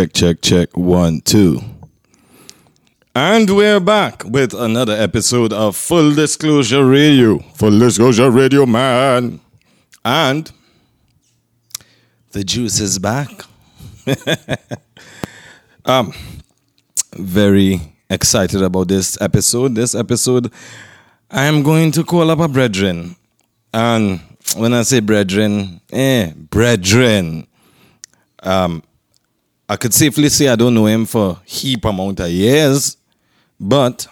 Check, check, check. One, two. And we're back with another episode of Full Disclosure Radio. Full Disclosure Radio, man. And the juice is back. um, very excited about this episode. This episode, I am going to call up a brethren. And when I say brethren, eh, brethren. Um, I could safely say I don't know him for heap amount of years, but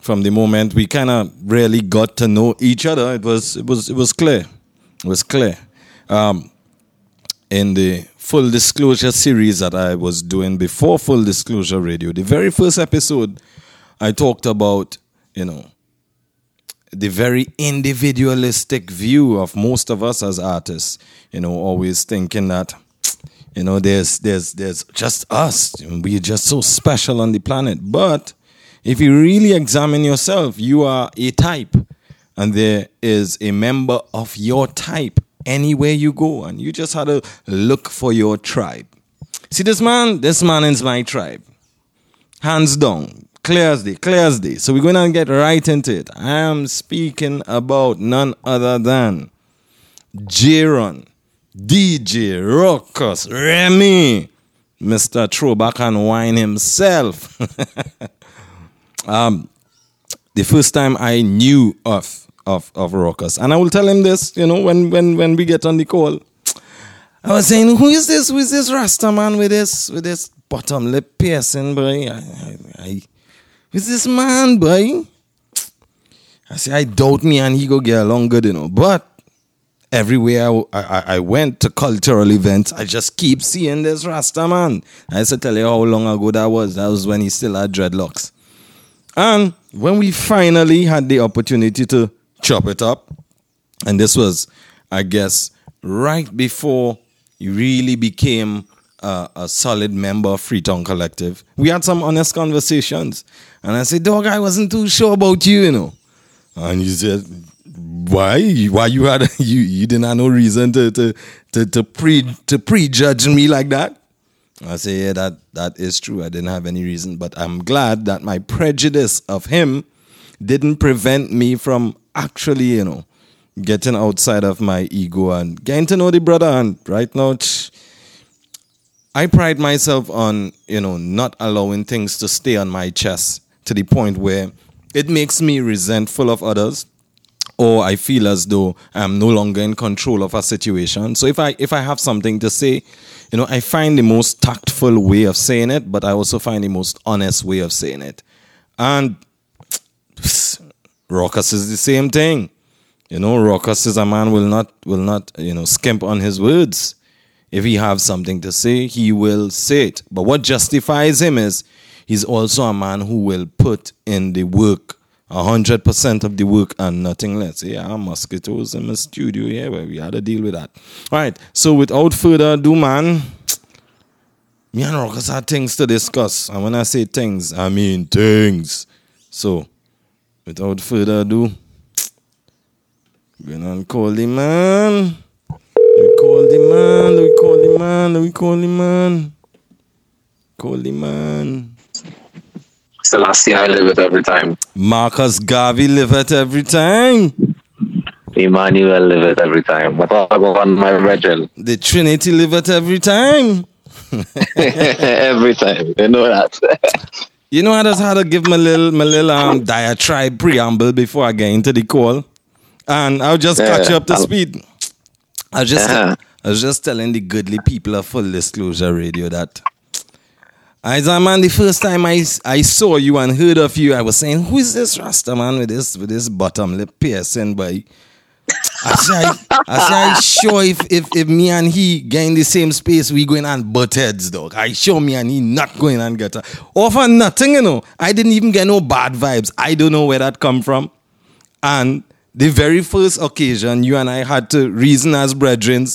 from the moment we kind of really got to know each other, it was it was it was clear, it was clear. Um, in the full disclosure series that I was doing before full disclosure radio, the very first episode, I talked about you know the very individualistic view of most of us as artists. You know, always thinking that you know there's there's there's just us. We're just so special on the planet, but if you really examine yourself, you are a type, and there is a member of your type anywhere you go, and you just had to look for your tribe. See, this man, this man is my tribe. Hands down, clear as day, clear as day. So we're going to get right into it. I am speaking about none other than Jaron, DJ Ruckus, Remy, Mr. Throwback and Wine himself. um, the first time I knew of of of Ruckus, and I will tell him this, you know, when when when we get on the call. I was saying, who is this? Who is this Rasta man with this with this bottom lip piercing, boy? I, I, I, who's this man, boy? I say, I doubt me and he go get along good, you know. But everywhere I, I, I went to cultural events, I just keep seeing this Rasta man. I used to tell you how long ago that was. That was when he still had dreadlocks. And when we finally had the opportunity to chop it up, and this was, I guess, right before you really became a, a solid member of Freetown Collective, we had some honest conversations. And I said, Dog, I wasn't too sure about you, you know. And you said, why? Why you had you you didn't have no reason to to to, to pre to prejudge me like that? I say, yeah, that that is true. I didn't have any reason, but I'm glad that my prejudice of him didn't prevent me from actually, you know, getting outside of my ego and getting to know the brother. And right now, I pride myself on, you know, not allowing things to stay on my chest to the point where it makes me resentful of others or I feel as though I'm no longer in control of a situation. So if I if I have something to say, you know, I find the most tactful way of saying it, but I also find the most honest way of saying it. And Ruckus is the same thing. You know, Ruckus is a man will not will not, you know, skimp on his words. If he have something to say, he will say it. But what justifies him is he's also a man who will put in the work hundred percent of the work and nothing less. Yeah, mosquitoes in the studio here, where we had to deal with that. All right. So without further ado, man, me and Ruckus had things to discuss, and when I say things, I mean things. So, without further ado, we're gonna call the man. We call the man. We call the man. We call the man. Call the man. Selassie, I live it every time. Marcus Garvey live it every time. Emmanuel live it every time. What I go on my regel. The Trinity live it every time. every time. You know that. you know, I just had to give my little my little um, diatribe preamble before I get into the call. And I'll just Yeah, catch you up to I'll- speed. I just Uh-huh. I was just telling the goodly people of Full Disclosure Radio that I said, man, the first time I, I saw you and heard of you, I was saying, who is this Rasta man with this with this bottom lip piercing, boy? I say, I, I I sure if, if if me and he get in the same space, we going and butt heads, dog. I sure me and he not going and get a or for nothing, you know. I didn't even get no bad vibes. I don't know where that come from. And the very first occasion you and I had to reason as brethren,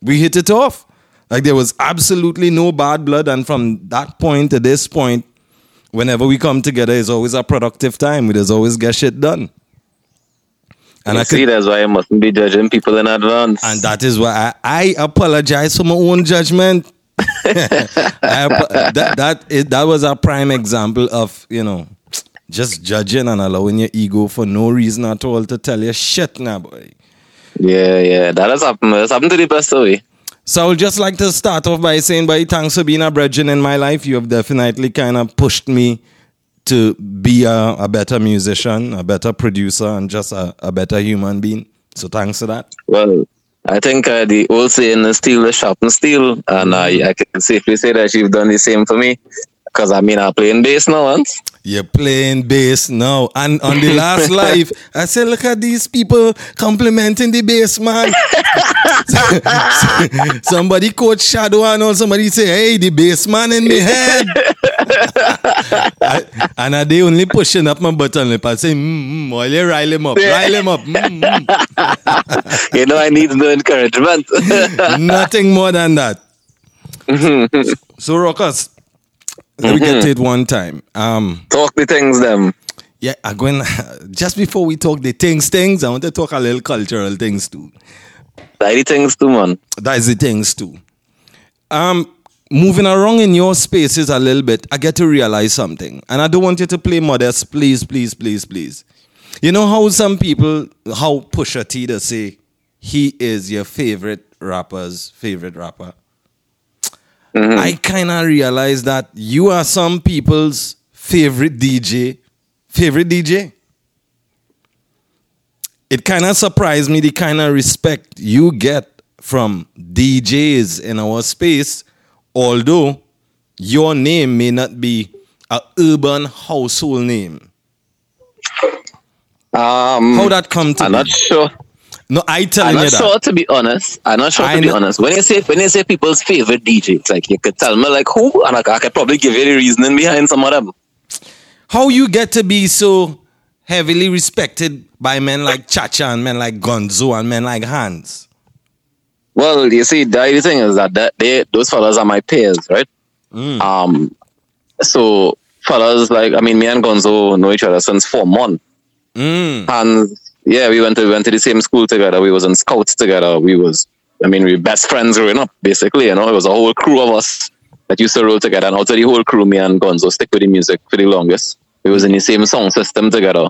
we hit it off. Like there was absolutely no bad blood. And from that point to this point, whenever we come together, it's always a productive time. We just always get shit done. And you I see, could, that's why I mustn't be judging people in advance. and that is why I, I apologize for my own judgment. I, that that is, that was a prime example of you know just judging and allowing your ego for no reason at all to tell you shit now, boy. Yeah, yeah, that has happened. That's happened to the best of we. So I would just like to start off by saying, by thanks for being a brethren in my life. You have definitely kind of pushed me to be a, a better musician, a better producer, and just a, a better human being. So thanks for that. Well, I think uh, the old saying is steel is sharp and steel, and I, I can safely say that you've done the same for me. Because I mean, I'm playing bass now, once. You're playing bass now. And on the last live, I said, look at these people complimenting the bass man. somebody coach Shadow and all somebody say, hey, the bass man in the head. I, and I they only pushing up my button lip. I say, mm, mm, while you rile him up, rile him up. Mm, mm. you know, I need no encouragement. Nothing more than that. so, Rockers, let me get to it one time. Um, Talk the things, them. yeah, I'm going just before we talk the things, things, I want to talk a little cultural things too. Like the things too, man. That is the things too. Um, moving around in your spaces a little bit, I get to realize something, and I don't want you to play modest, please, please, please, please. You know how some people, how Pusha T to say he is your favorite rapper's favorite rapper. I kind of realize that you are some people's favorite DJ, favorite DJ. It kind of surprised me the kind of respect you get from DJs in our space, although your name may not be a urban household name. Um, How that come to I'm be? not sure. No, I tell you. I'm not that. sure to be honest. I'm not sure I to be know- honest. When you say when you say people's favorite DJs, like you could tell me like who, and I, I could probably give you the reasoning behind some of them. How you get to be so heavily respected by men like Chacha and men like Gonzo and men like Hans? Well, you see, the thing is that, that they those fellas are my peers, right? Mm. Um, so fellas like I mean, me and Gonzo know each other since four months. Mm. and yeah, we went to we went to the same school together. We was in scouts together. We was, I mean, we were best friends growing up. Basically, you know, it was a whole crew of us that used to roll together. And also the whole crew, me and Gonzo stick with the music for the longest. We was in the same song system together,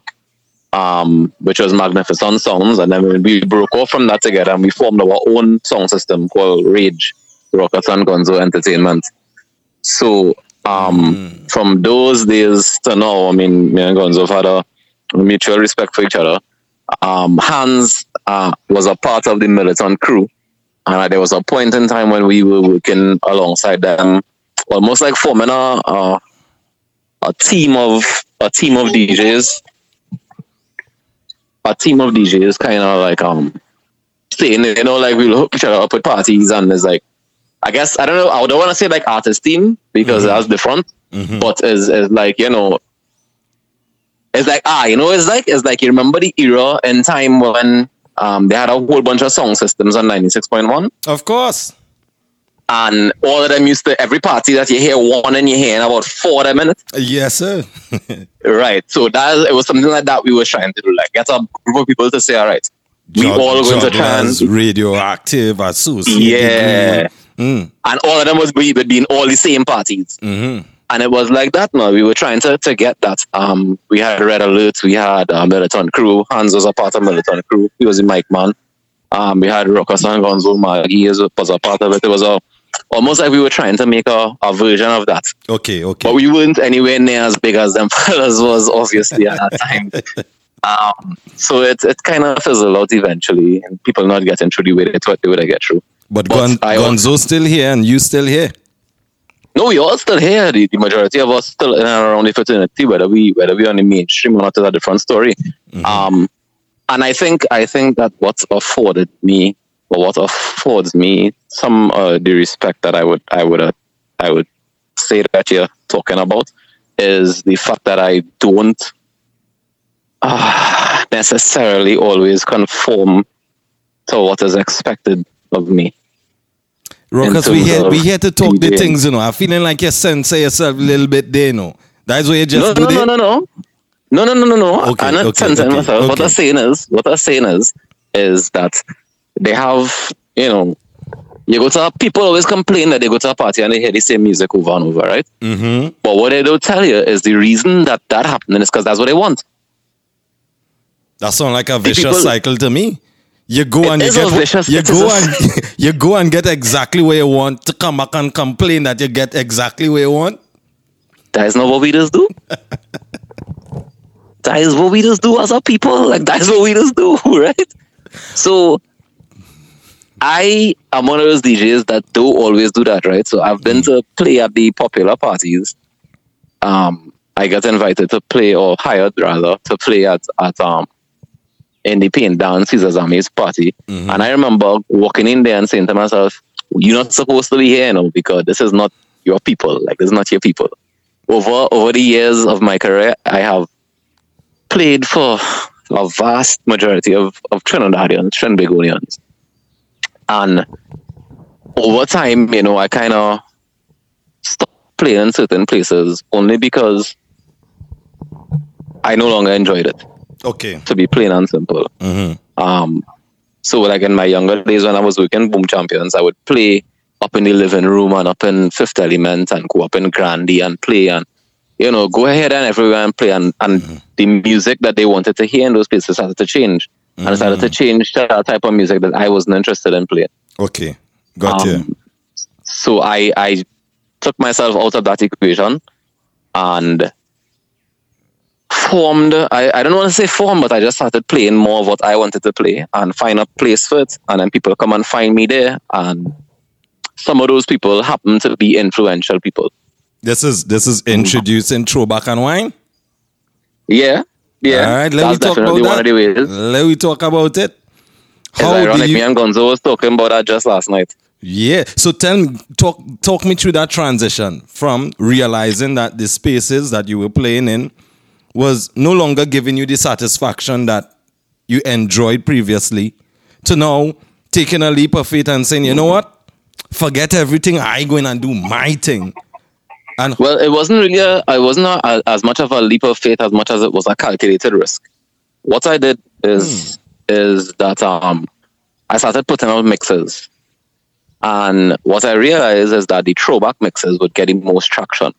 um, which was Magnificent Sounds. And then we broke off from that together and we formed our own song system called Rage, Rockers and Gonzo Entertainment. So um, from those days to now, I mean, me and Gonzo have had a mutual respect for each other. Um, Hans uh, was a part of the militant crew, and there was a point in time when we were working alongside them, almost like forming a a, a team of a team of DJs, a team of DJs, kind of like um saying you know like we'll hook each other up at parties, and it's like I guess I don't know I don't want to say like artist team because that's different, but is is like you know it's like ah, you know, it's like it's like you remember the era in time when um they had a whole bunch of song systems on ninety six point one, Of course. and all of them used to every party that you hear one and you hear in about four of them minutes. Yes, sir. Right. So that it was something like that we were trying to do, like get a group of people to say, all right, we Jug- all going to try and radioactive, associated. yeah, Mm. and all of them was be, would be in all the same parties. Mm-hmm. And it was like that. No, we were trying to, to get that. Um, we had Red Alert, we had uh, Militant Crew. Hans was a part of Militant Crew. He was a mic man. Um, we had Rockers and Gonzo Maggie was a part of it. It was a almost like we were trying to make a, a version of that, Okay, okay. but we weren't anywhere near as big as them fellas was obviously at that time. Um, so it it kind of fizzled out eventually, and people not getting through the way they thought they would get through. but but Gon- Gonzo's still here and you still here. No, we all still here. The, the majority of us still in and around the fraternity, whether we whether we on the mainstream or not is a different story. Um, and I think I think that what afforded me or what affords me some uh, the respect that I would I would uh, I would say that you're talking about is the fact that I don't uh, necessarily always conform to what is expected of me. Rockers, we of we here to talk the things, you know. I'm feeling like you censor yourself a little bit there, you know. That's what you just no, no, no, no, no, no, no, no, no, no. Okay, I'm not okay, censoring okay, myself. What. I'm saying is, what I'm saying is, is that they have, you know, You go to a, people always complain that they go to a party and they hear the same music over and over, right? Mm-hmm. But what they don't tell you is the reason that that happening is because that's what they want. That sounds like a vicious people- cycle to me. You go and you get you it go and you go and get exactly what you want to come back and complain that you get exactly what you want. That is not what we just do. that is what we just do as a people. Like that is what we just do, right? So I am one of those DJs that do always do that, right? So I've been to play at the popular parties. Um, I got invited to play or hired rather to play at at um in the paint dance Caesar Zami's party. Mm-hmm. And I remember walking in there and saying to myself, You're not supposed to be here, you know, because this is not your people. Like this is not your people. Over over the years of my career, I have played for a vast majority of, of Trinidadians, Trinbagonians. And over time, you know, I kind of stopped playing in certain places only because I no longer enjoyed it, Okay. to be plain and simple. Mm-hmm. Um, so like in my younger days when I was working Boom Champions, I would play up in the living room and up in Fifth Element and go up in Grandy and play and you know go ahead and everywhere and play and, and the music that they wanted to hear in those places started to change and it started to change to a type of music that I wasn't interested in playing. Okay. Got Um, you. So I I took myself out of that equation and formed I, I don't want to say form, but I just started playing more of what I wanted to play and find a place for it and then people come and find me there and some of those people happen to be influential people. This is this is introducing throwback and wine. Yeah. Yeah. All right, let That's me talk about that. of the ways. Let me talk about it. How do ironic. you? Me and Gonzo was talking about that just last night. Yeah. So tell me, talk talk me through that transition from realizing that the spaces that you were playing in was no longer giving you the satisfaction that you enjoyed previously, to now taking a leap of faith and saying, you know what, forget everything, I go in and do my thing. And Well, it wasn't really a, I wasn't a, as much of a leap of faith as much as it was a calculated risk. What I did is is that um I started putting out mixes. And what I realized is that the throwback mixes would get the most traction.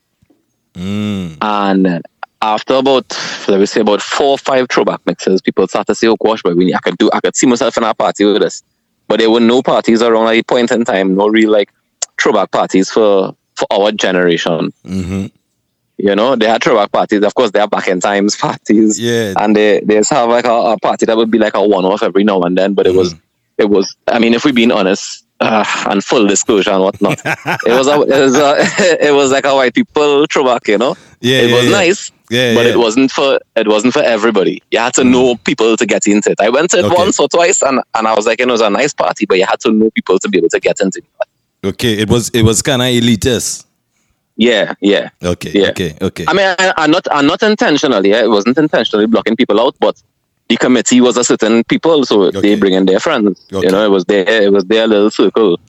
And after about let me say about four or five throwback mixes, people started to say, Oh gosh, but we I could do I could see myself in a party with this. But there were no parties around at point in time, no real like throwback parties for for our generation. Mhm. You know, they had throwback parties. Of course, they are back in times parties. Yeah. And they they just have like a, a party that would be like a one off every now and then. But it was Mm. it was. I mean, if we're being honest uh, and full disclosure and whatnot, it was a, it was a, it was like a white people throwback. You know, Yeah, it yeah, was yeah. nice. Yeah, but yeah. it wasn't for it wasn't for everybody. You had to know people to get into it. I went to it Okay. once or twice, and, and I was like, it was a nice party, but you had to know people to be able to get into it. okay, it was it was kind of elitist. Yeah, yeah. Okay, Yeah. okay, okay. I mean, I, I'm not, I'm not intentionally. Yeah, it wasn't intentionally blocking people out, but the committee was a certain people, so Okay. they bring in their friends. Okay. You know, it was their, it was their little circle.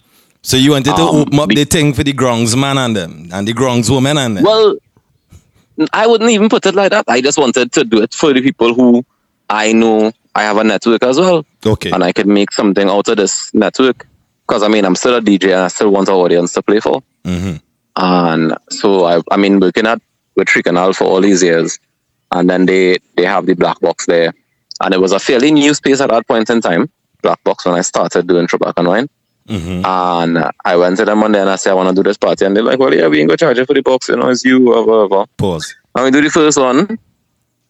so you wanted to um, open up the- the thing for the grounds man and them and the grounds woman and them. Well, I wouldn't even put it like that. I just wanted to do it for the people who I know I have a network as well, okay. and I could make something out of this network. Because I mean, I'm still a DJ, and I still want an audience to play for. Mm-hmm. And so I, I mean, working at with Tricanal for all these years, and then they they have the black box there, and it was a fairly new space at that point in time. Black box when I started doing and Wine, hmm and I went to them one day and I said I want to do this party, and they're like, "Well, yeah, we ain't gonna charge you for the box, you know, it's you, whatever, whatever." Pause. And we do the first one.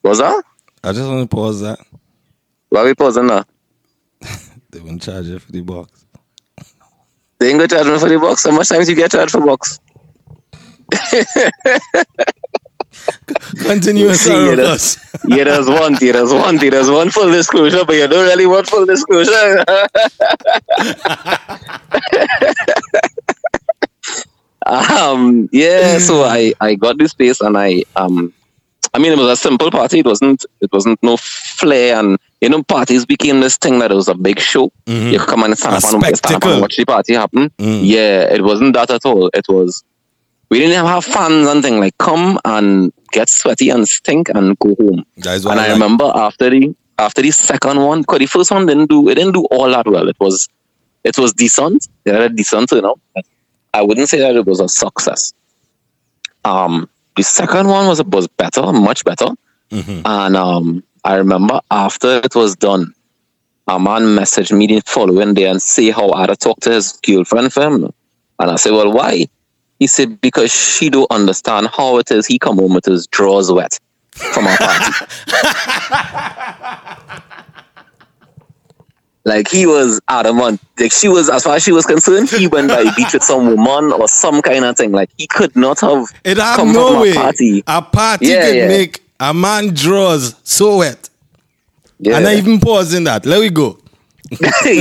Was that? I just want to pause that. Why we pausing now? They won't charge you for the box. They ain't gonna charge me for the box. How much times you get charged for box? Continue, See, you. Yeah, there's one, there's one, yeah, there's one full disclosure, but you don't really want full disclosure. um, yeah, so I, I got this space and I um I mean it was a simple party. It wasn't it wasn't no flair and you know parties became this thing that it was a big show. Mhm. You come and stand A up, and, stand up and watch the party happen. Mm. Yeah, it wasn't that at all. It was we didn't have fans and thing like come and get sweaty and stink and go home. That is what And I like. remember after the after the second one, because the first one didn't do it didn't do all that well. It was it was decent. They had a decent turnout. I wouldn't say that it was a success. Um, the second one was was better, much better. Mm-hmm. And um, I remember after it was done, a man messaged me the following day and say how I had to talk to his girlfriend for him. And I said, Well, why? He said, Because she don't understand how it is he come home with his drawers wet from our party. like he was adamant. Like she was as far as she was concerned, he went by beach with some woman or some kind of thing. Like he could not have It have come no from way. a party. A party Yeah, could yeah. make a man draws so wet. Yeah. And I even pause in that. Let we go. yeah,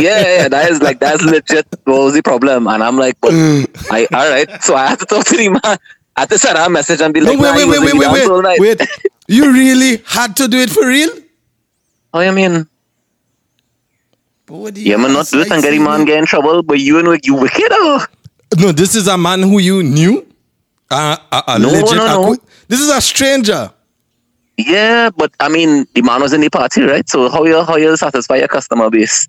yeah, that is like that's legit. What was the problem? And I'm like, but I all right. So I had to talk to the man. I had to send a message and be No, like, wait, nah, wait, he wait, wait, wait, wait, wait. You really had to do it for real? Oh, you mean? But what do Yeah, man, not do it and get the man get in trouble, but you and you wicked. Oh. No, this is a man who you knew. Uh, a, a No, legit no, no. acqui- This is a stranger. Yeah, but I mean, the man was in the party, right? So how you how you satisfy your customer base?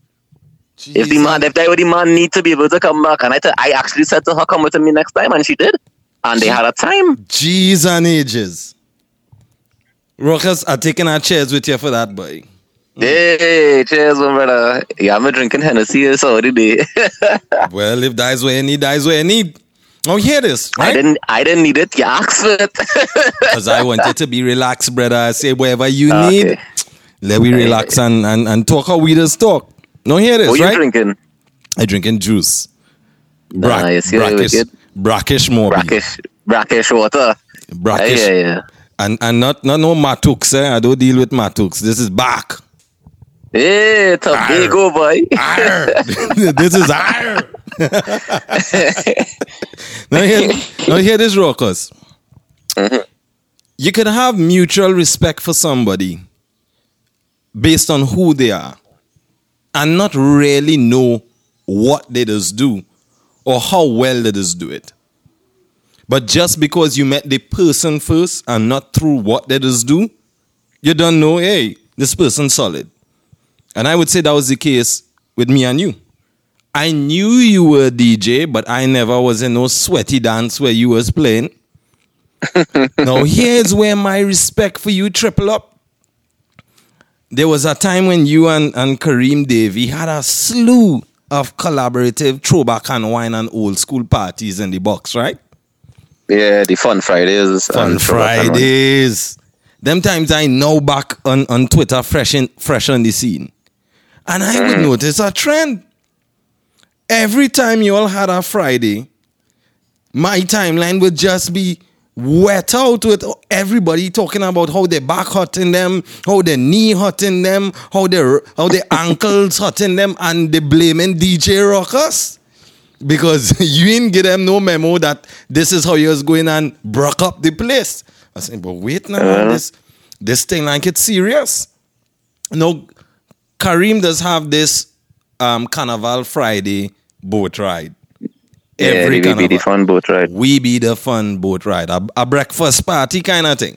If the man, if that the man need to be able to come back, and I, tell- I actually said to her, come with me next time, and she did, and they had a time. G's and ages. Rockers are taking our chairs with you for that, boy. Hey, cheers, my brother. Yeah, I'm a drinking Hennessy so today. Well, if is where you need, is what you need. Oh, hear this, I didn't, I didn't need it. You asked for it. Because I want you to be relaxed, brother. I say whatever you Okay. need, let we relax and, and, and talk how we just talk. No, hear this, what are you right? drinking? I drinking juice. Bra- Nice, yeah, brackish, wicked. brackish more. Brackish, brackish water. Brackish. Yeah, yeah, yeah. And, and not, not no matux, eh? I don't deal with matux. This is back. Hey, Tobago, boy. This is arr. now, hear, now hear this, Rockers. You can have mutual respect for somebody based on who they are and not really know what they just do or how well they just do it. But just because you met the person first and not through what they just do, you don't know, hey, this person's solid. And I would say that was the case with me and you. I knew you were a DJ, but I never was in no sweaty dance where you was playing. now here's where my respect for you triple up. There was a time when you and, and Kareem Davy had a slew of collaborative throwback and wine and old school parties in the box, right? Yeah, the fun Fridays. Fun and Throwback and Fridays. Them times I know back on, on Twitter fresh in, fresh on the scene. And I would mm. notice a trend. Every time you all had a Friday, my timeline would just be wet out with everybody talking about how their back hurting them, how their knee hurting them, how their how their ankles hurting them, and they blaming DJ Rockers. Because you didn't give them no memo that this is how you was going and broke up the place. I said, but wait now, man, this this thing like it's serious. No, Kareem does have this um Carnival Friday boat ride. Yeah, the, the, the fun boat ride. We be the fun boat ride, a, a breakfast party kind of thing.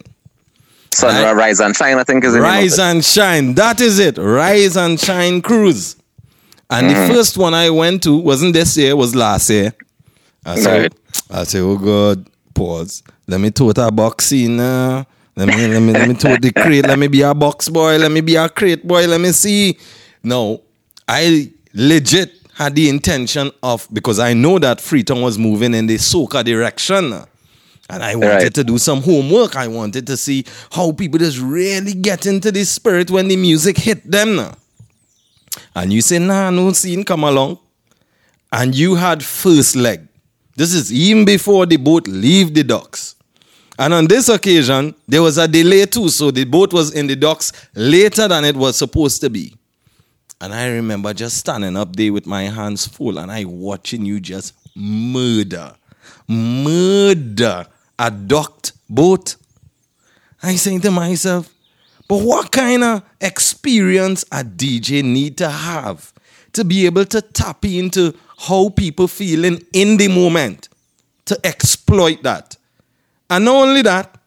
Sun, Right. Rise and Shine, I think is of Rise it. and shine. That is it. Rise and shine cruise. And Mm-hmm. the first one I went to wasn't this year, was last year. I said, Right. I said, oh God, pause. Let me tote a box in. Uh, let me let me let me tote the crate. Let me be a box boy. Let me be a crate boy. Let me see. No, I legit had the intention of because I know that Freetown was moving in the soca direction. And I wanted Right. to do some homework. I wanted to see how people just really get into the spirit when the music hit them. And you say, nah, no scene come along. And you had first leg. This is even before the boat leave the docks. And on this occasion, there was a delay too. So the boat was in the docks later than it was supposed to be. And I remember just standing up there with my hands full and I watching you just murder, murder a docked boat. I saying to myself, but what kind of experience a DJ need to have to be able to tap into how people feeling in the moment to exploit that? And not only that,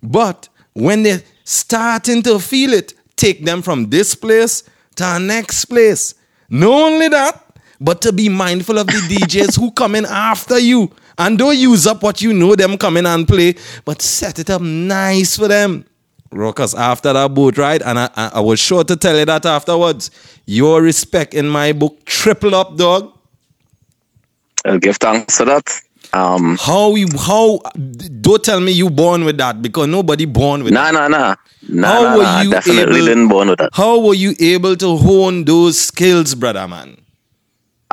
but when they're starting to feel it, take them from this place to our next place. Not only that, but to be mindful of the DJs who come in after you. And don't use up what you know them come in and play, but set it up nice for them. Rockers, after that boat ride, and I, I, I was sure to tell you that afterwards, your respect in my book triple up, dog. I'll give thanks for that. Um, How you how don't tell me you born with that because nobody born with nah, nah, nah. Nah, How nah, were nah. you Definitely able- didn't born with that. How were you able to hone those skills, brother man?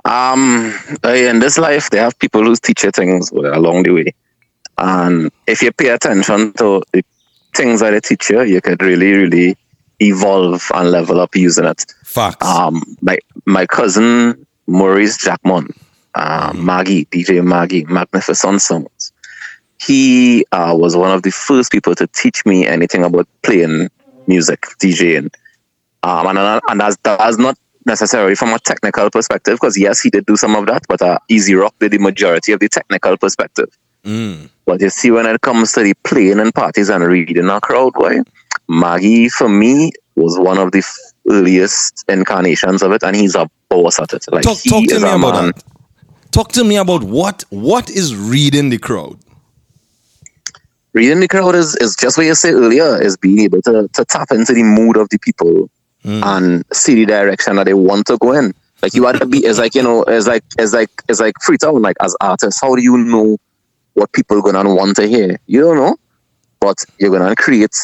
Um, in this life, they have people who teach you things along the way. And if you pay attention to the things that they teach you, you could really, really evolve and level up using it. Facts. Um, my my cousin Maurice Jackmon, uh, Maggie, DJ Maggie, Magnificent Sounds. He uh, was one of the first people to teach me anything about playing music, DJing. Um, and and that's, that's not necessarily from a technical perspective, because yes, he did do some of that, but uh, Easy Rock did the majority of the technical perspective. Mm. But you see, when it comes to the playing and parties and reading a crowd, boy, Maggie for me was one of the earliest incarnations of it, and he's a boss at it. Like Talk, he talk to is me about man. that. Talk to me about what what is reading the crowd. Reading the crowd is, is just what you said earlier, is being able to, to tap into the mood of the people hmm. and see the direction that they want to go in. Like you had to be it's like, you know, it's like it's like it's like Freetown, like as artists, how do you know what people are gonna want to hear? You don't know. But you're gonna create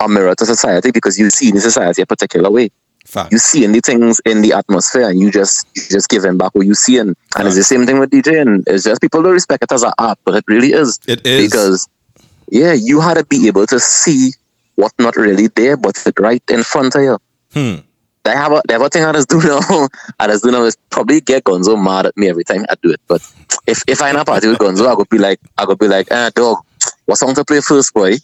a mirror to society because you see in the society a particular way. Fact. You see in the things in the atmosphere and you just you just give them back what you see and, and it's the same thing with DJing. It's just people don't respect it as an art, but it really is. It is. Because yeah, you had to be able to see what's not really there, but it's right in front of you. Hmm. They have a they have a thing I just do now. I just do now is probably get Gonzo mad at me every time I do it. But if if I in a party with Gonzo, I could be like I could be like, eh dog, what song to play first, boy?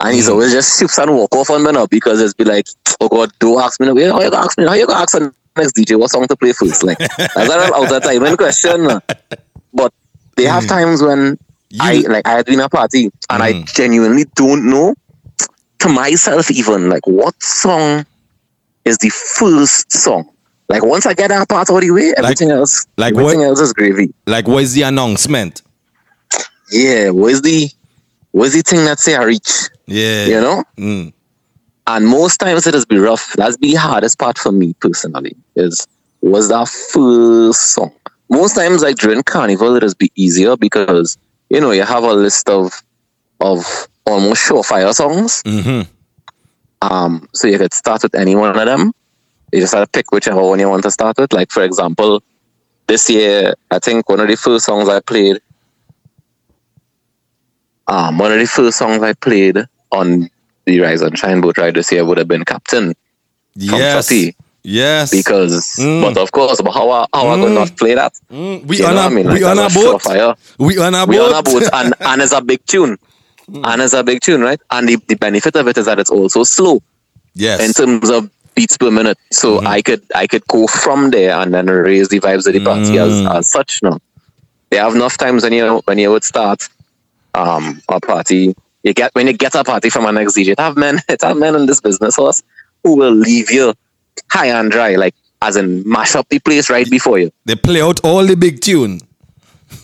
And he's always just shifts and walk off on me now because it's be like, oh god, don't ask me now. How you gonna ask me? How you gonna ask the next DJ what song to play first? Like that's not out of time in question. But they have times when I like I had been a party and I Mm. genuinely don't know to myself even like what song is the first song. Like once I get that part out of the way, everything else like everything what- else is gravy. Like what is the announcement? Yeah, what is the where's the thing that say I reach? Yeah. You know? Mm. And most times it has been rough. That's the hardest part for me personally. Is was that first song. Most times like during carnival it has been easier because you know you have a list of of almost surefire songs. hmm Um, so you could start with any one of them. You just have to pick whichever one you want to start with. Like for example, this year I think one of the first songs I played, um, one of the first songs I played on the Rise and Shine boat ride this year would have been Captain Yes. Fatty. Yes. because, Mm. but of course, but how I, how could Mm. not play that? Mm, we You on a I mean? we Like, on a boat. We on a we boat. on a boat and, and it's a big tune. And it's a big tune, right? And the, the benefit of it is that it's also slow yes. in terms of beats per minute. So Mm-hmm. I could I could go from there and then raise the vibes of the party as, Mm. as such now. They have enough times when you when you would start um a party. You get when you get a party from an ex DJ, it have men it have men in this business horse who will leave you high and dry, like as in mash up the place right before you. they play out all the big tune.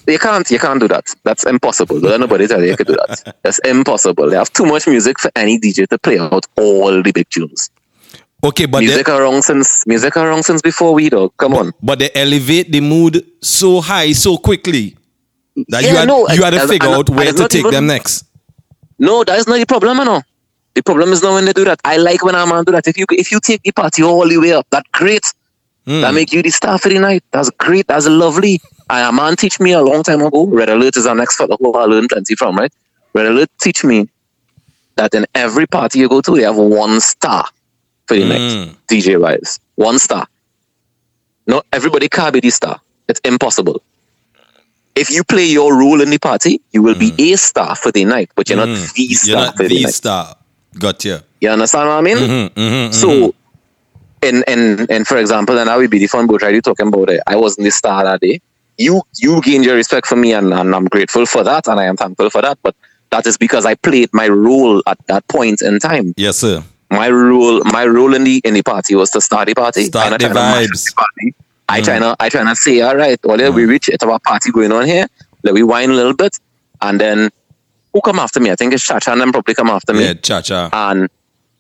You can't you can't do that. That's impossible. Don't nobody tell you you could do that. That's impossible. They have too much music for any DJ to play out all the big tunes. Okay, but music they, around since music around since before we dog. Come on. but they elevate the mood so high so quickly that you Yeah, had no, you had to figure and- out where to take even- them next. No, that is not the problem, you know. The problem is not when they do that. I like when a man do that. If you if you take the party all the way up, that great. Mm. That make you the star for the night. That's great. That's lovely. And a man teach me a long time ago. Red Alert is our next fellow who I learned plenty from, right? Red Alert teach me that in every party you go to, they have one star for the Mm. night, DJ wise. One star. No, everybody can't be the star. It's impossible. If you play your role in the party, you will be a star for the night, but you're not Mm. the star You're not for the the night. star. Got you. You understand what I mean? Mhm, mhm, So, mhm. in in and for example, and I will be the fun boat ride you talking about it. I wasn't the star that day. You you gained your respect for me, and, and I'm grateful for that, and I am thankful for that. But that is because I played my role at that point in time. yes, sir. My role my role in the in the party was to start the party. Start the trying to mash up vibes. the party. I try hmm. to I try to say, all right, well, we hmm. reach it, our party going on here. Let we wine a little bit, and then who come after me? I think it's Chacha and them probably come after me. Yeah, cha cha. And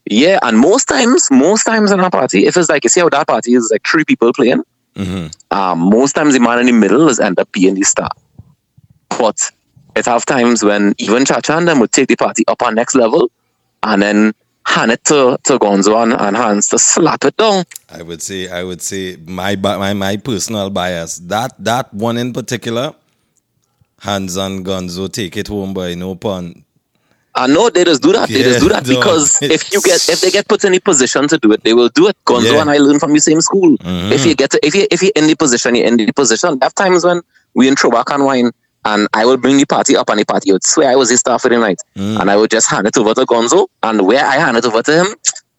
yeah, and most times, most times in our party, if it's like you see how that party is like three people playing, mm-hmm. um, most times the man in the middle is end up being the star. But it have times when even Chacha and them would take the party up our next level and then hand it to, to Gonzo and, and Hans to slap it down. I would say, I would say my my my personal bias. That that one in particular, hands on Gonzo, take it home, boy. No pun. I know they just do that. They just do that Yeah, dog. because if you get if they get put in a position to do it, they will do it. Gonzo Yeah. Mm-hmm. and I learn from the same school. If you get to, if you if you're in the position, you're in the position. There are times when we in throwback and wine, and I will bring the party up, and the party would swear I was the star for the night, Mm. and I would just hand it over to Gonzo, and where I hand it over to him,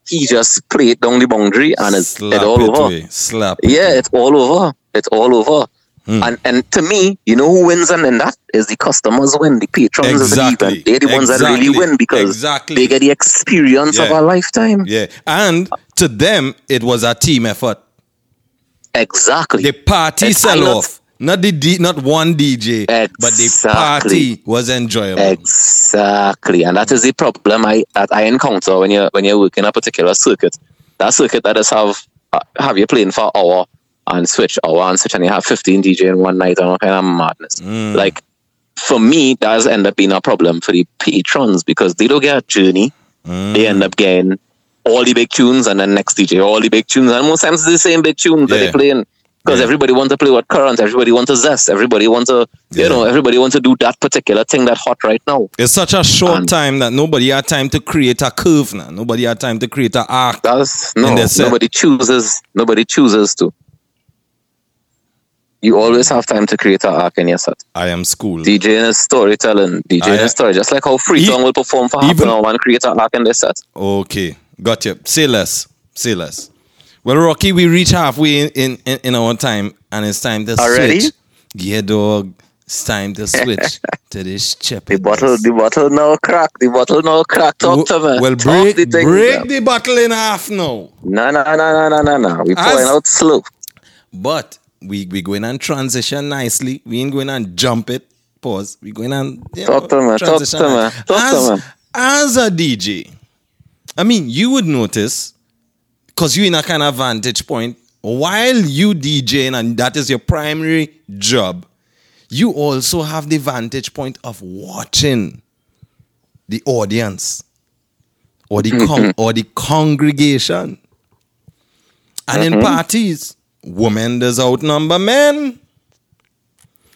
he just played down the boundary, and it's Slap it all it over. Slap. Yeah, away. it's all over. It's all over. Hmm. And and to me, you know who wins and in that is the customers win, the patrons of the Exactly. event. They're the ones that really Exactly. win because Exactly. they get the experience of Yeah. a lifetime. Yeah, and to them it was a team effort. Exactly. The party sell off, not the D, not one DJ, but the party was enjoyable. Exactly, and that is the problem I that I encounter when you're when you're working a particular circuit. That circuit that just have uh, have you playing for hour and switch hour and switch, and you have 15 DJ in one night and all kind of madness. Mm. Like for me, that end up being a problem for the patrons because they don't get a journey. Mm. They end up getting all the big tunes and then next DJ all the big tunes, and most times it's the same big tunes that they're playing. Because Yeah. everybody wants to play what current, everybody wants to zest, everybody wants to, Yeah. you know, everybody wants to do that particular thing that hot right now. It's such a short And- time that nobody had time to create a curve now. Nobody had time to create an arc. That's no nobody chooses nobody chooses to. You always have time to create an arc in your set. I am school. DJing is storytelling, DJing I- is story. Just like how Freetown will perform for half even- an hour and create an arc in their set. Okay, got you. Say less. Say less. Well, Rocky, we reach halfway in, in, in, our time, and it's time to Already? switch. Yeah, dog. It's time to switch to this chip. The bottle, the bottle now crack. The bottle now crack. Talk to me. Well, Talk break, the thing, break the bottle in half now. No, no, no, no, no, no, no. We As- pouring out slow. But we we going and transition nicely. We ain't going and jump it. Pause. We going and you Talk to me, talk to me, talk to me. as a DJ, I mean, you would notice because you're in a kind of vantage point while you DJing and that is your primary job. You also have the vantage point of watching the audience or the con- mm-hmm. or the congregation. And in mm-hmm. parties, women does outnumber men.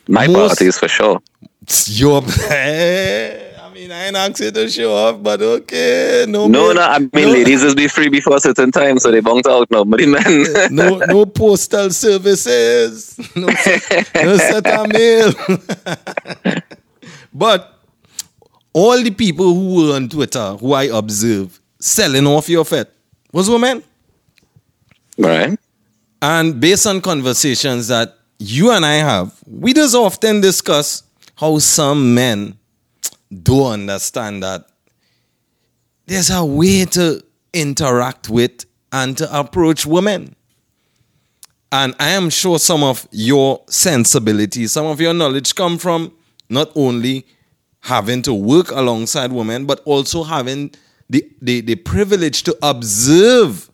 My Most- parties for sure. Your, I ain't you to show off, but okay, no, No, men- no, I mean, no, ladies is be free before a certain time, so they bounce out now. But the no, no postal services, no, set- no set of mail. but all the people who were on Twitter, who I observe, selling off your fete was women. right? And based on conversations that you and I have, we just often discuss how some men don't understand that there's a way to interact with and to approach women. And I am sure some of your sensibilities, some of your knowledge come from not only having to work alongside women, but also having the, the, the privilege to observe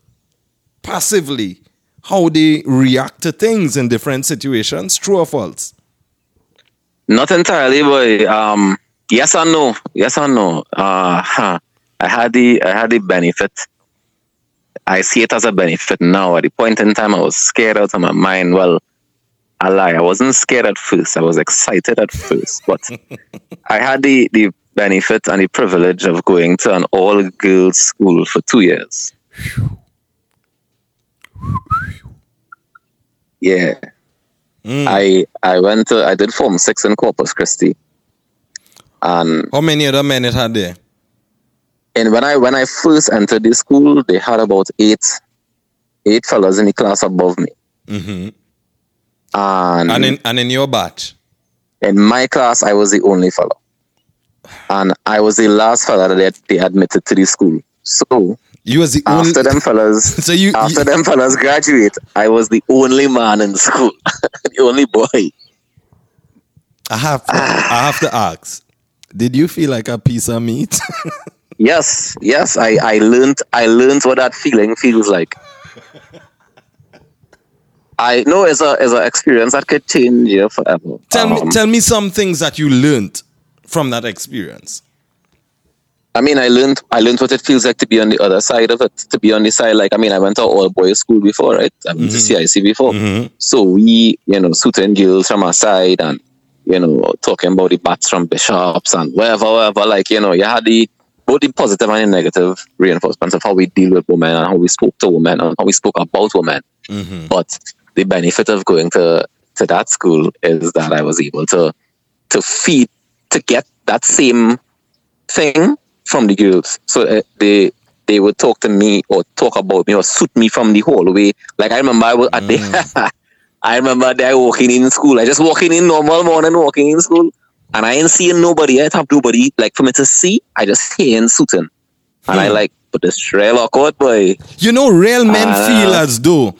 passively how they react to things in different situations. True or false? Not entirely, but um, yes or no. Yes or no. Uh, huh. I had the I had the benefit. I see it as a benefit now. At the point in time, I was scared out of my mind. Well, I lie. I wasn't scared at first. I was excited at first, but I had the the benefit and the privilege of going to an all girls school for two years. Yeah. I I went to I did form six in Corpus Christi, and How many other men it had there? and when I when I first entered the school, they had about eight eight fellows in the class above me, hmm and, And in and in your batch. in my class I was the only fellow, and I was the last fellow that they, they admitted to the school. So You was the only. After them fellas, So you- after you- them fellas graduate, I was the only man in the school, the only boy. I have. To, I have to ask. Did you feel like a piece of meat? Yes, yes, I I learned I learned what that feeling feels like. I know it's a it's an experience that could change you forever. tell Um, me. Tell me some things that you learned from that experience. I mean, I learned I learned what it feels like to be on the other side of it. To be on the side, like I mean, I went to all boys school before, right? I went to CIC before, Mhm. so we, you know, suiting girls from our side, and you know, talking about the bats from bishops and whatever, whatever. Like you know, you had the both the positive and the negative reinforcements of how we deal with women and how we spoke to women and how we spoke about women. Mhm. But the benefit of going to to that school is that I was able to to feed to get that same thing from the girls. So uh, they they would talk to me or talk about me or suit me from the hallway. Like I remember I was at the I remember that walking in school. I just walking in normal morning, walking in school, and I ain't seeing nobody. I have nobody like for me to see. I just hearing suiting, and I Hmm. like, but this real awkward boy. You know, real men Ah. feel as though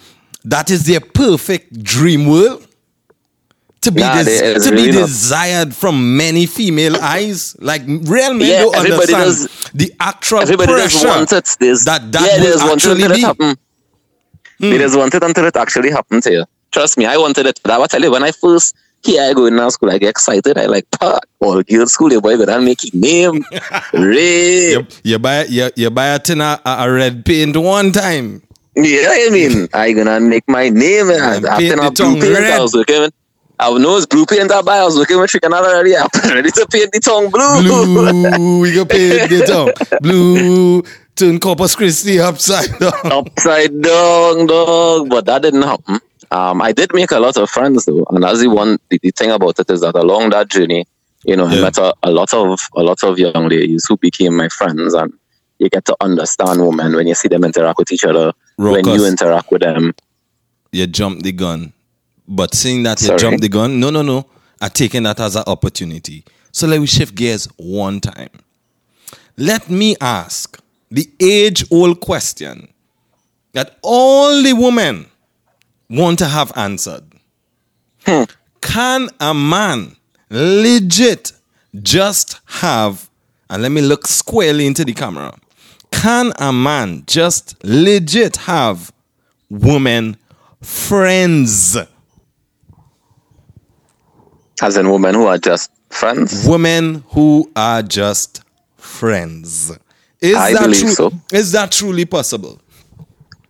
that is their perfect dream world. To be, Nah, des- to be really not. desired from many female eyes, like real men Yeah, don't understand does- the actual pressure that that yeah, will actually be. happen. They just want it until it actually happened to you. Trust me, I wanted it. That was tell you when I first here I go in now school, I get excited. I like, "Pa, all girls school, your boy gonna make his name. Ray. You, you buy you, you buy a tin of a, a red paint one time. Yeah, I mean, I gonna make my name. And And after paint the blue paint, red. I was working with. I know it's blue paint I buy. I was working with chicken already. I'm ready to paint the tongue blue. Blue, we go paint the tongue. Blue, turn Corpus Christi upside down. upside down, dog. But that didn't happen. Um, I did make a lot of friends though, and as the one, the, the thing about it is that along that journey, you know, Yeah. I met a, a lot of a lot of young ladies who became my friends, and you get to understand women when you see them interact with each other, when you interact with them. you jump the gun. But seeing that you Sorry? jump the gun, no, no, no. I taking that as an opportunity. So let me shift gears one time. Let me ask the age-old question that all the women want to have answered. Hmm. Can a man legit just have, and let me look squarely into the camera, can a man just legit have women friends? As in women who are just friends. Women who are just friends. Is I that believe true? so. Is that truly possible?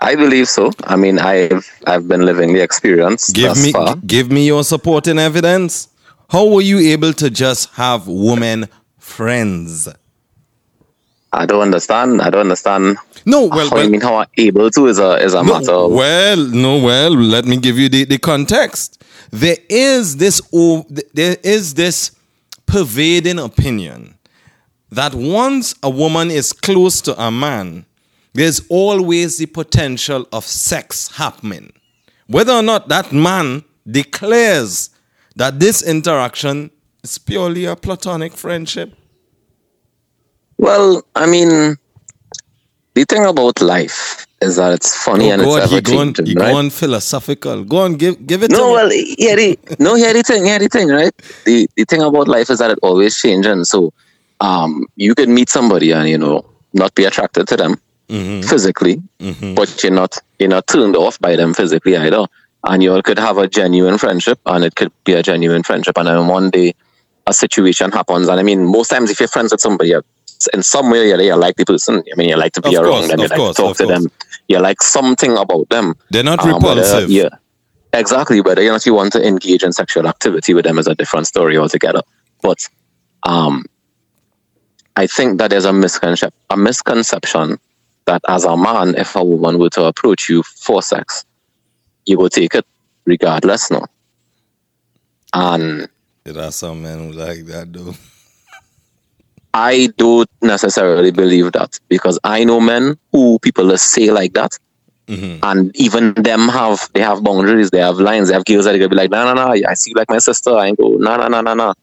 I believe so. I mean, I've I've been living the experience Give me far. give me your supporting evidence. How were you able to just have women friends? I don't understand. I don't understand. No, well, how well I mean, how I'm able to is a is a matter. Of, well, no, well, let me give you the, the context. There is this there is this pervading opinion that once a woman is close to a man, there's always the potential of sex happening. Whether or not that man declares that this interaction is purely a platonic friendship. Well, I mean, the thing about life is that it's funny and oh it's God, ever you going, changing, you right? going philosophical. Go on, give give it to no, me. well, yeah, the, no, here the thing, here the thing, right? The the thing about life is that it always changes. So, um, you can meet somebody and you know not be attracted to them Mhm, physically, mhm. but you're not you're not turned off by them physically either. And you could have a genuine friendship, and it could be a genuine friendship. And then one day, a situation happens, and I mean, most times if you're friends with somebody, in some way you, you like the person. I mean, you like to be Of around course, them, you like course, to talk to course. them, you like something about them. They're not Um, whether- repulsive. yeah, exactly. Whether or not you want to engage in sexual activity with them is a different story altogether. But um, I think that there's a misconception, a misconception that as a man, if a woman were to approach you for sex, you will take it regardless, no. And There are some men who like that though. I don't necessarily believe that because I know men who people just say like that, Mhm. and even them have they have boundaries, they have lines, they have girls that they could be like, no, no, no, I see you like my sister, I go, no, no, no, no, no.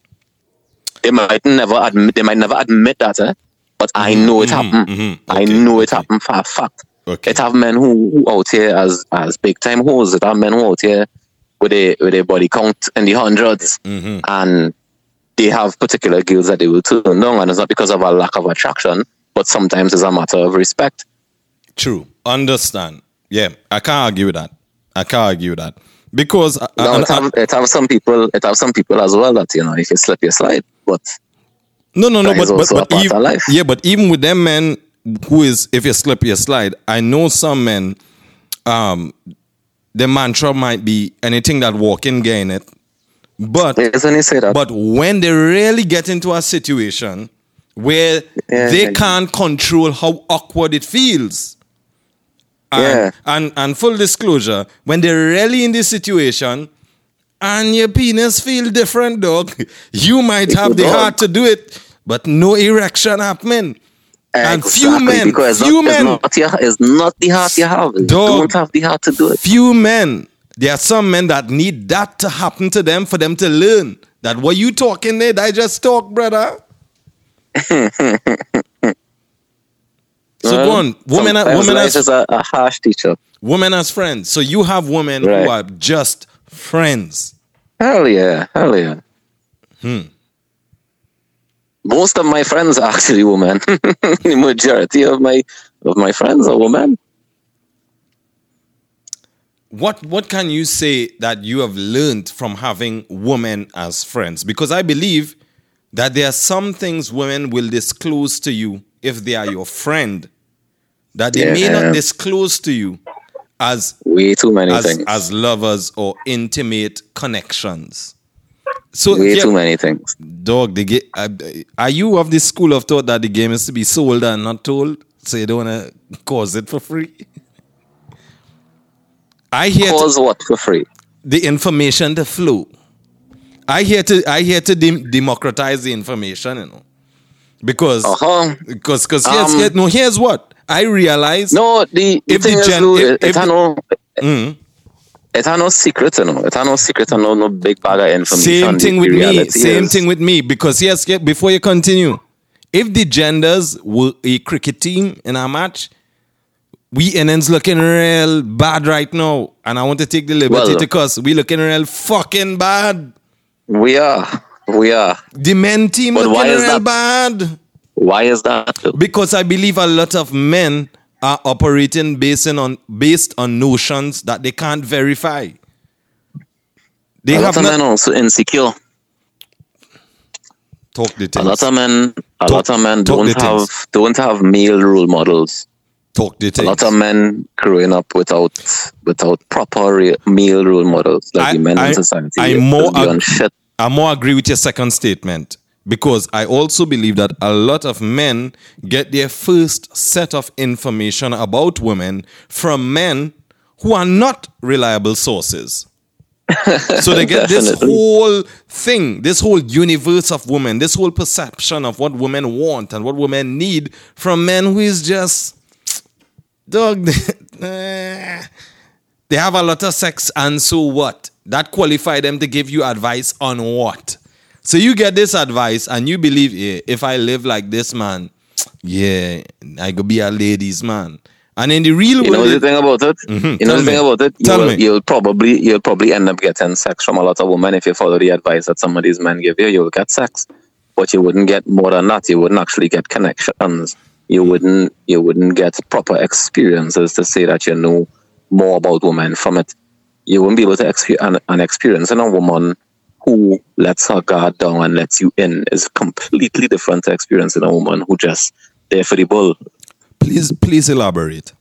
They might never admit, they might never admit that, eh? But I know it happened. mhm. I know it okay. happened for a fact. Okay. It have men who, who out here as as big time hoes. It have men who out here with a with a body count in the 100s Mm-hmm. and they have particular girls that they will turn down, and it's not because of a lack of attraction, but sometimes it's a matter of respect. True. Understand. Yeah, I can't argue with that. I can't argue with that because I, Now, I- it have, it have some people, it have some people as well that you know if you slip, your slide. But no, no, no. that But but, but even, yeah, but even with them men who is if you slip, you slide. I know some men. Um, the mantra might be anything that walking gain it, but when you say that, But when they really get into a situation where Yeah, they yeah. can't control how awkward it feels. And, Yeah. and and full disclosure, when they're really in this situation and your penis feel different, dog, you might have the heart to do it, but no erection happening. And few men, because it's few not, men, it's not, your, it's not the heart you have. You Dog. don't have the heart to do it. few men. There are some men that need that to happen to them for them to learn that what you talking there, I just talk, brother. so Well, go on, women, are, women as is a, a harsh teacher. women as friends. So you have women who are just friends. Hell yeah, hell yeah. Hmm. Most of my friends are actually women. the majority of my of my friends are women. What what can you say that you have learned from having women as friends? Because I believe that there are some things women will disclose to you if they are your friend that they may not disclose to you as Way too many as, things. as lovers or intimate connections. So Way yeah, too many things. dog, the ga- uh, are you of the school of thought that the game is to be sold and not told? So you don't want to cause it for free? I hear to- Cause what for free? the information to flow. I hear to I here to dem- democratize the information, you know, because Uh huh. because because here's, Um, here- no here's what I realize. No, the, If the gen- though, if- if no, Mhm. it had no secret, you know. It had no secret and no, no big bag of information. Same thing with me. Same is- thing with me. Because yes, before you continue, if the genders were a cricket team in a match, we Indians looking real bad right now, and I want to take the liberty Well- to cuss. We looking real fucking bad. We are. We are. The men team But looking real that? bad. Why is that? Because I believe a lot of men are operating based on based on notions that they can't verify. They a have lot of not men also insecure. talk the A lot of men, a Talk- lot of men don't have things. don't have male role models. talk the A lot of men growing up without without proper re- male role models, like I- the men I- in society. I more ag- shit. I more agree with your second statement because I also believe that a lot of men get their first set of information about women from men who are not reliable sources. so they get this whole thing, this whole universe of women, this whole perception of what women want and what women need from men who is just dog. they have a lot of sex and so what? That qualify them to give you advice on what? So you get this advice and you believe, yeah, if I live like this man, yeah, I could be a ladies man. And in the real world You know the thing about it. Mhm. You know the thing me. about it. You Tell will, me. You'll probably you'll probably end up getting sex from a lot of women if you follow the advice that some of these men give you. You'll get sex, but you wouldn't get more than that. You wouldn't actually get connections. You wouldn't you wouldn't get proper experiences to say that you know more about women from it. You wouldn't be able to experience an, an experience in a woman who lets her guard down and lets you in is completely different experience than a woman who just there for the bull. please, please elaborate.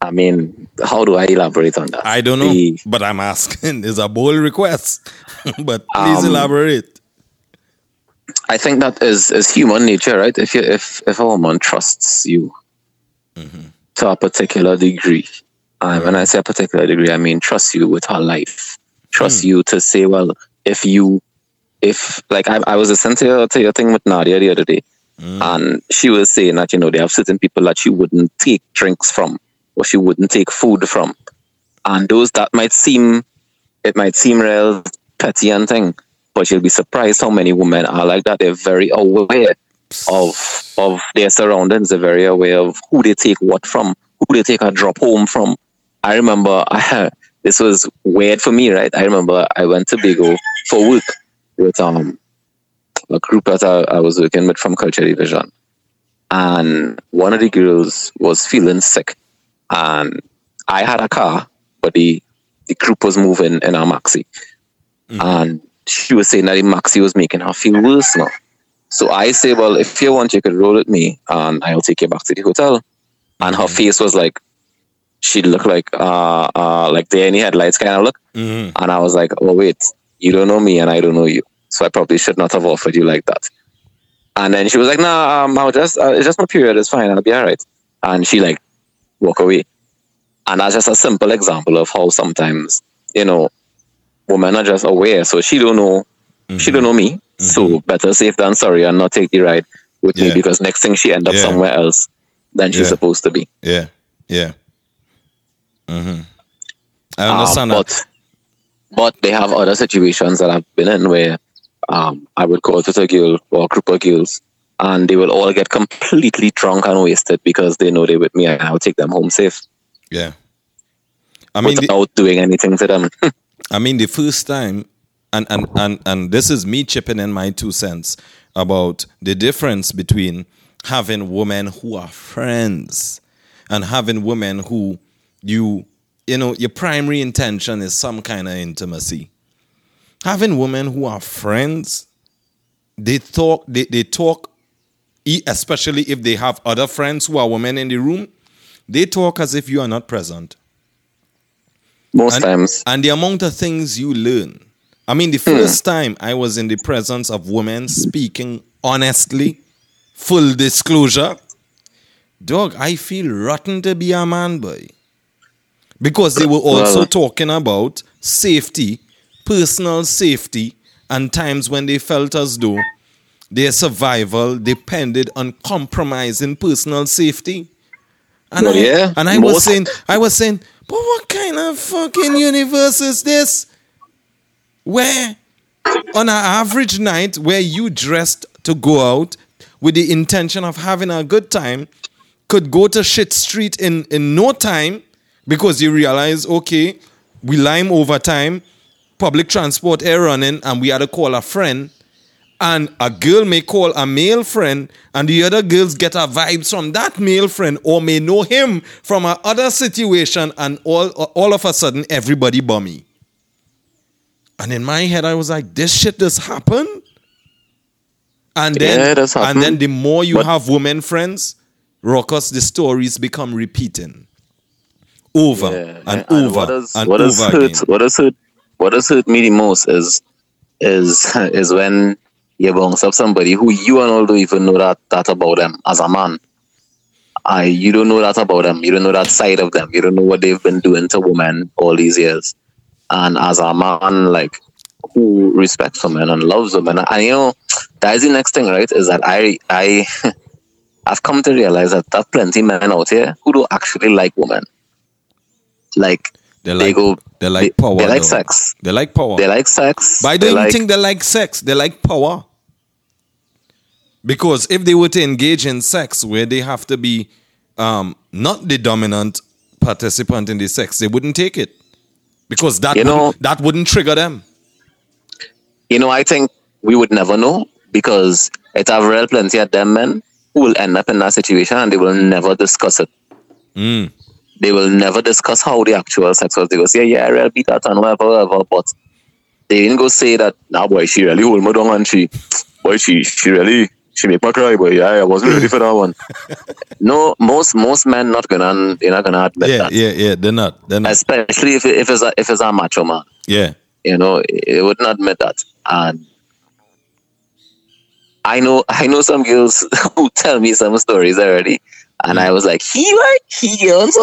I mean, how do I elaborate on that? I don't know, The- but I'm asking. It's a bold request, but please Um, elaborate. I think that is is human nature, right? If you if if a woman trusts you Mm-hmm. to a particular degree, um, and I say a particular degree, I mean trust you with her life, trust Hmm. you to say, well, if you, if like I, I was listening to your, to your thing with Nadia the other day, Hmm. and she was saying that you know they have certain people that she wouldn't take drinks from, or she wouldn't take food from, and those that might seem, it might seem real petty and thing, but you'll be surprised how many women are like that. They're very aware of of their surroundings. They're very aware of who they take what from, who they take a drop home from. I remember I, this was weird for me, right? I remember I went to Bago for work with um a group that I, I was working with from Culture Division, and one of the girls was feeling sick, and I had a car, but the the group was moving in our maxi, and she was saying that the maxi was making her feel worse now. So I say, well, if you want, you could roll with me, and I'll take you back to the hotel. And her face was like, she looked like uh uh like the any headlights kind of look, Mhm. and I was like, oh wait, you don't know me, and I don't know you, so I probably should not have offered you like that. And then she was like, nah, um, I'll just uh, it's just my period, it's fine, I'll be alright. And she like walk away. And that's just a simple example of how sometimes, you know, women are just aware. So she don't know she don't know me. So better safe than sorry and not take the ride with Yeah. me because next thing she end up Yeah. somewhere else than she's Yeah. supposed to be. Yeah, yeah. Hmm I Um, understand that. but but they have other situations that I've been in where um, I would go out with a girl or a group of girls and they will all get completely drunk and wasted because they know they're with me and I'll take them home safe Yeah. I mean, the, without doing anything to them. I mean, the first time, and, and, and, and this is me chipping in my two cents about the difference between having women who are friends and having women who you, you know, your primary intention is some kind of intimacy. Having women who are friends, they talk, they, they talk, especially if they have other friends who are women in the room, they talk as if you are not present Most and, times. and the amount of things you learn. I mean, the hmm. first time I was in the presence of women speaking honestly, full disclosure, dog, I feel rotten to be a man, boy. Because they were also talking about safety, personal safety, and times when they felt as though their survival depended on compromising personal safety. And Well, I, yeah, and I was saying, I was saying, but what kind of fucking universe is this? Where on an average night where you dressed to go out with the intention of having a good time could go to shit street in, in no time because you realize, okay, we lime overtime, public transport air running, and we had to call a friend. And a girl may call a male friend, and the other girls get a vibes from that male friend, or may know him from a other situation, and all all of a sudden everybody bummy. And in my head, I was like, this shit just happen? And then, Yeah, and then the more you But- have women friends, Ruckus, the stories become repeating over Yeah, and and over what does, and what over hurt, again. What does hurt? What does hurt me the most is is is when you bounce up somebody who you and all don't even know that that about them as a man. I you don't know that about them. You don't know that side of them. You don't know what they've been doing to women all these years. And as a man, like who respects women and loves women, and you know that is the next thing, right? Is that I I I've come to realize that there are plenty men out here who don't actually like women. Like They they like go they like they, power. They like though. sex. They like power. They like sex. But I they don't like, think they like sex. They like power. Because if they were to engage in sex where they have to be um, not the dominant participant in the sex, they wouldn't take it. Because that You know- wouldn't, that wouldn't trigger them. you know, I think we would never know because it have real plenty of them men who will end up in that situation and they will never discuss it. Mm. They will never discuss how the actual sex was. They will say, yeah, I really beat that and whatever, whatever. But they didn't go say that, nah, boy, she really hold me down and she, boy, she, she really, she make me cry, boy. Yeah, I wasn't ready for that one. no, most, most men not gonna, they're not gonna admit Yeah, that. yeah, yeah. They're not. They're not. Especially if, if it's a, if it's a macho man. Yeah. you know they wouldn't admit that and i know i know some girls who tell me some stories already and i was like he like he also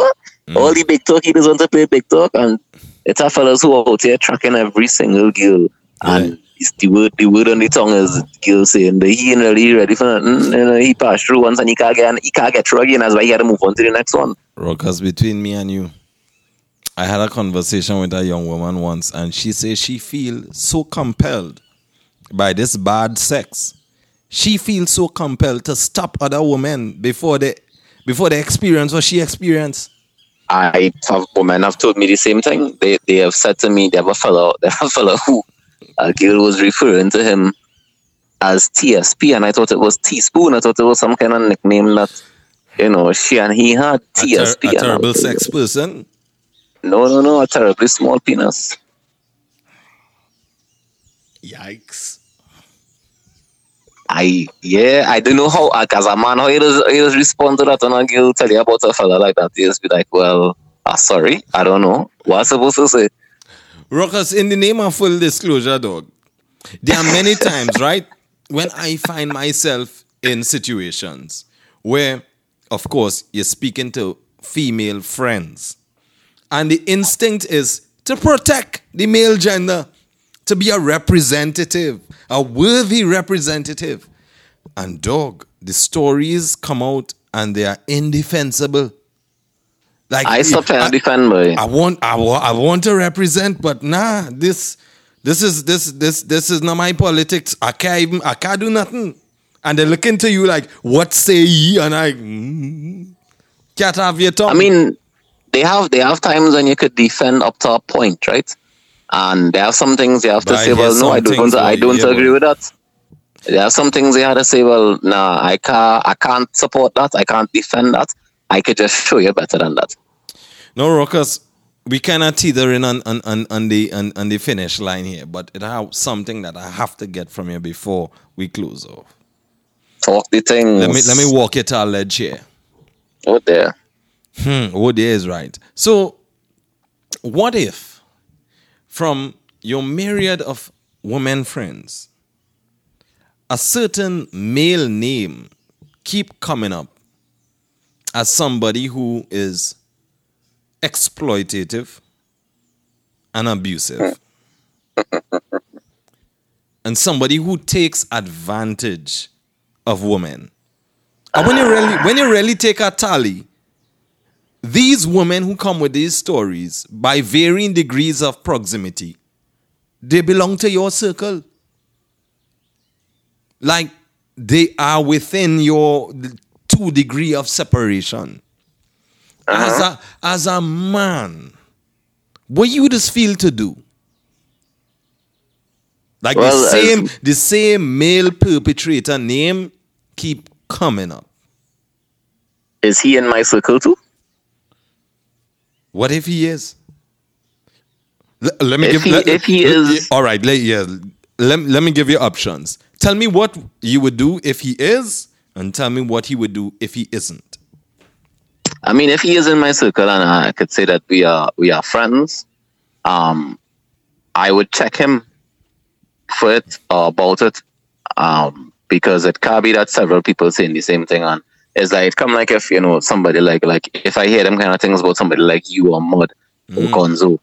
mm. all the big talk he does want to play big talk. And it's our fellas who are out here tracking every single girl. And it's the word the word on the tongue is girl saying that he ain't really ready for nothing mm, you know, he passed through once and he can't get he can't get through again. That's why he had to move on to the next one. Ruckus, between me and you, I had a conversation with a young woman once, and she says she feels so compelled by this bad sex. she feels so compelled to stop other women before they before they experience what she experienced? I have women have told me the same thing. They they have said to me they have a fellow they have a fellow who a girl was referring to him as TSP and I thought it was teaspoon. I thought it was some kind of nickname that you know she and he had TSP. A, ter- a terrible sex person. No, no, no, a terribly small penis. Yikes. I yeah, I don't know how as a man how he does he does respond to that and a girl tell you about a fella like that. He just be like, Well, uh, sorry, I don't know. What I supposed to say? Ruckus, in the name of full disclosure, dog, there are many times, right, when I find myself in situations where, of course, you're speaking to female friends, and the instinct is to protect the male gender to be a representative, a worthy representative. And dog, the stories come out and they are indefensible. Like I sometimes defend boy. I want I, I want to represent, but nah, this this is this this this is not my politics. I can't even I can't do nothing. And they look into you like, what say ye? And I mm, can't have your tongue. I mean, they have they have times when you could defend up to a point, right? And there are some things you have to but say, well, no, I don't, I don't agree with that. There are some things you have to say, well, nah, I can't, I can't support that. I can't defend that. I could just show you better than that. No, Ruckus, we cannot teeter in on, on, on, on the on, on, the finish line here, but it has something that I have to get from you before we close off. Talk the thing. Let me let me walk it to our ledge here. Oh there. Hmm, oh there is right. So what if from your myriad of women friends, a certain male name keep coming up as somebody who is exploitative and abusive. and somebody who takes advantage of women. And when you really when you really take a tally, these women who come with these stories, by varying degrees of proximity, they belong to your circle. Like they are within your two degree of separation. Uh-huh. As a as a man, what you just feel to do? Like well, the same the same male perpetrator name keep coming up. Is he in my circle too? What if he is? L- let me if give. He, let, if he is, all right. Let, yeah. Let, let me give you options. Tell me what you would do if he is, and tell me what he would do if he isn't. I mean, if he is in my circle, and I could say that we are we are friends, um, I would check him for it or about it, um, because it can be that several people saying the same thing, and it's like come like if you know somebody like like if I hear them kind of things about somebody like you or Mud mm. or Gonzo,